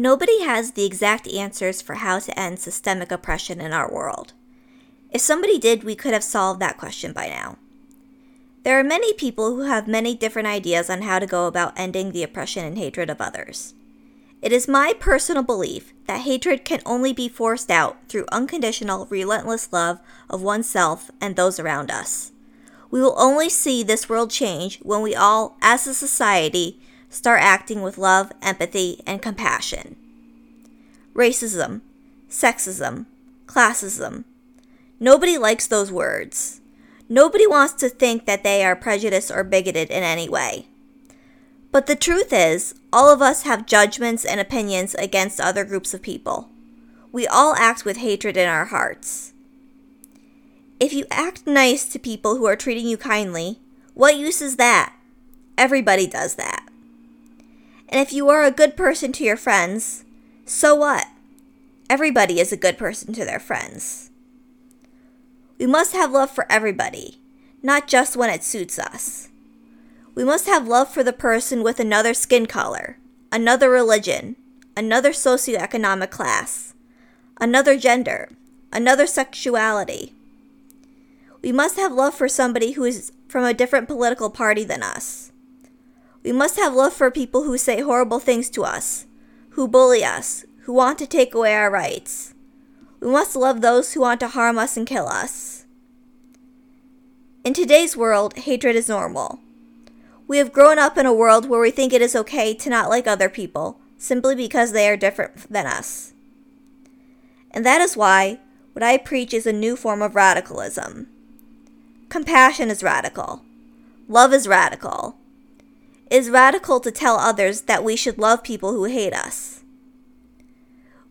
Nobody has the exact answers for how to end systemic oppression in our world. If somebody did, we could have solved that question by now. There are many people who have many different ideas on how to go about ending the oppression and hatred of others. It is my personal belief that hatred can only be forced out through unconditional, relentless love of oneself and those around us. We will only see this world change when we all, as a society, start acting with love, empathy, and compassion. Racism, sexism, classism. Nobody likes those words. Nobody wants to think that they are prejudiced or bigoted in any way. But the truth is, all of us have judgments and opinions against other groups of people. We all act with hatred in our hearts. If you act nice to people who are treating you kindly, what use is that? Everybody does that. And if you are a good person to your friends, so what? Everybody is a good person to their friends. We must have love for everybody, not just when it suits us. We must have love for the person with another skin color, another religion, another socioeconomic class, another gender, another sexuality, we must have love for somebody who is from a different political party than us. We must have love for people who say horrible things to us, who bully us, who want to take away our rights. We must love those who want to harm us and kill us. In today's world, hatred is normal. We have grown up in a world where we think it is okay to not like other people simply because they are different than us. And that is why what I preach is a new form of radicalism. Compassion is radical. Love is radical. Is radical to tell others that we should love people who hate us.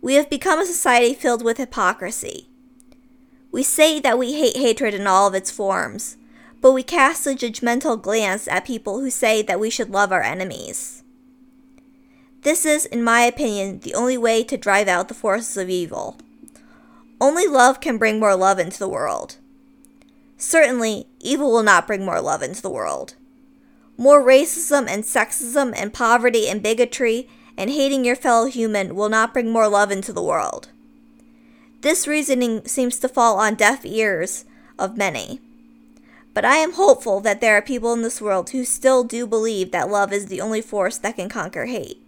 We have become a society filled with hypocrisy. We say that we hate hatred in all of its forms, but we cast a judgmental glance at people who say that we should love our enemies. This is, in my opinion, the only way to drive out the forces of evil. Only love can bring more love into the world. Certainly, evil will not bring more love into the world. More racism and sexism and poverty and bigotry and hating your fellow human will not bring more love into the world. This reasoning seems to fall on deaf ears of many. But I am hopeful that there are people in this world who still do believe that love is the only force that can conquer hate.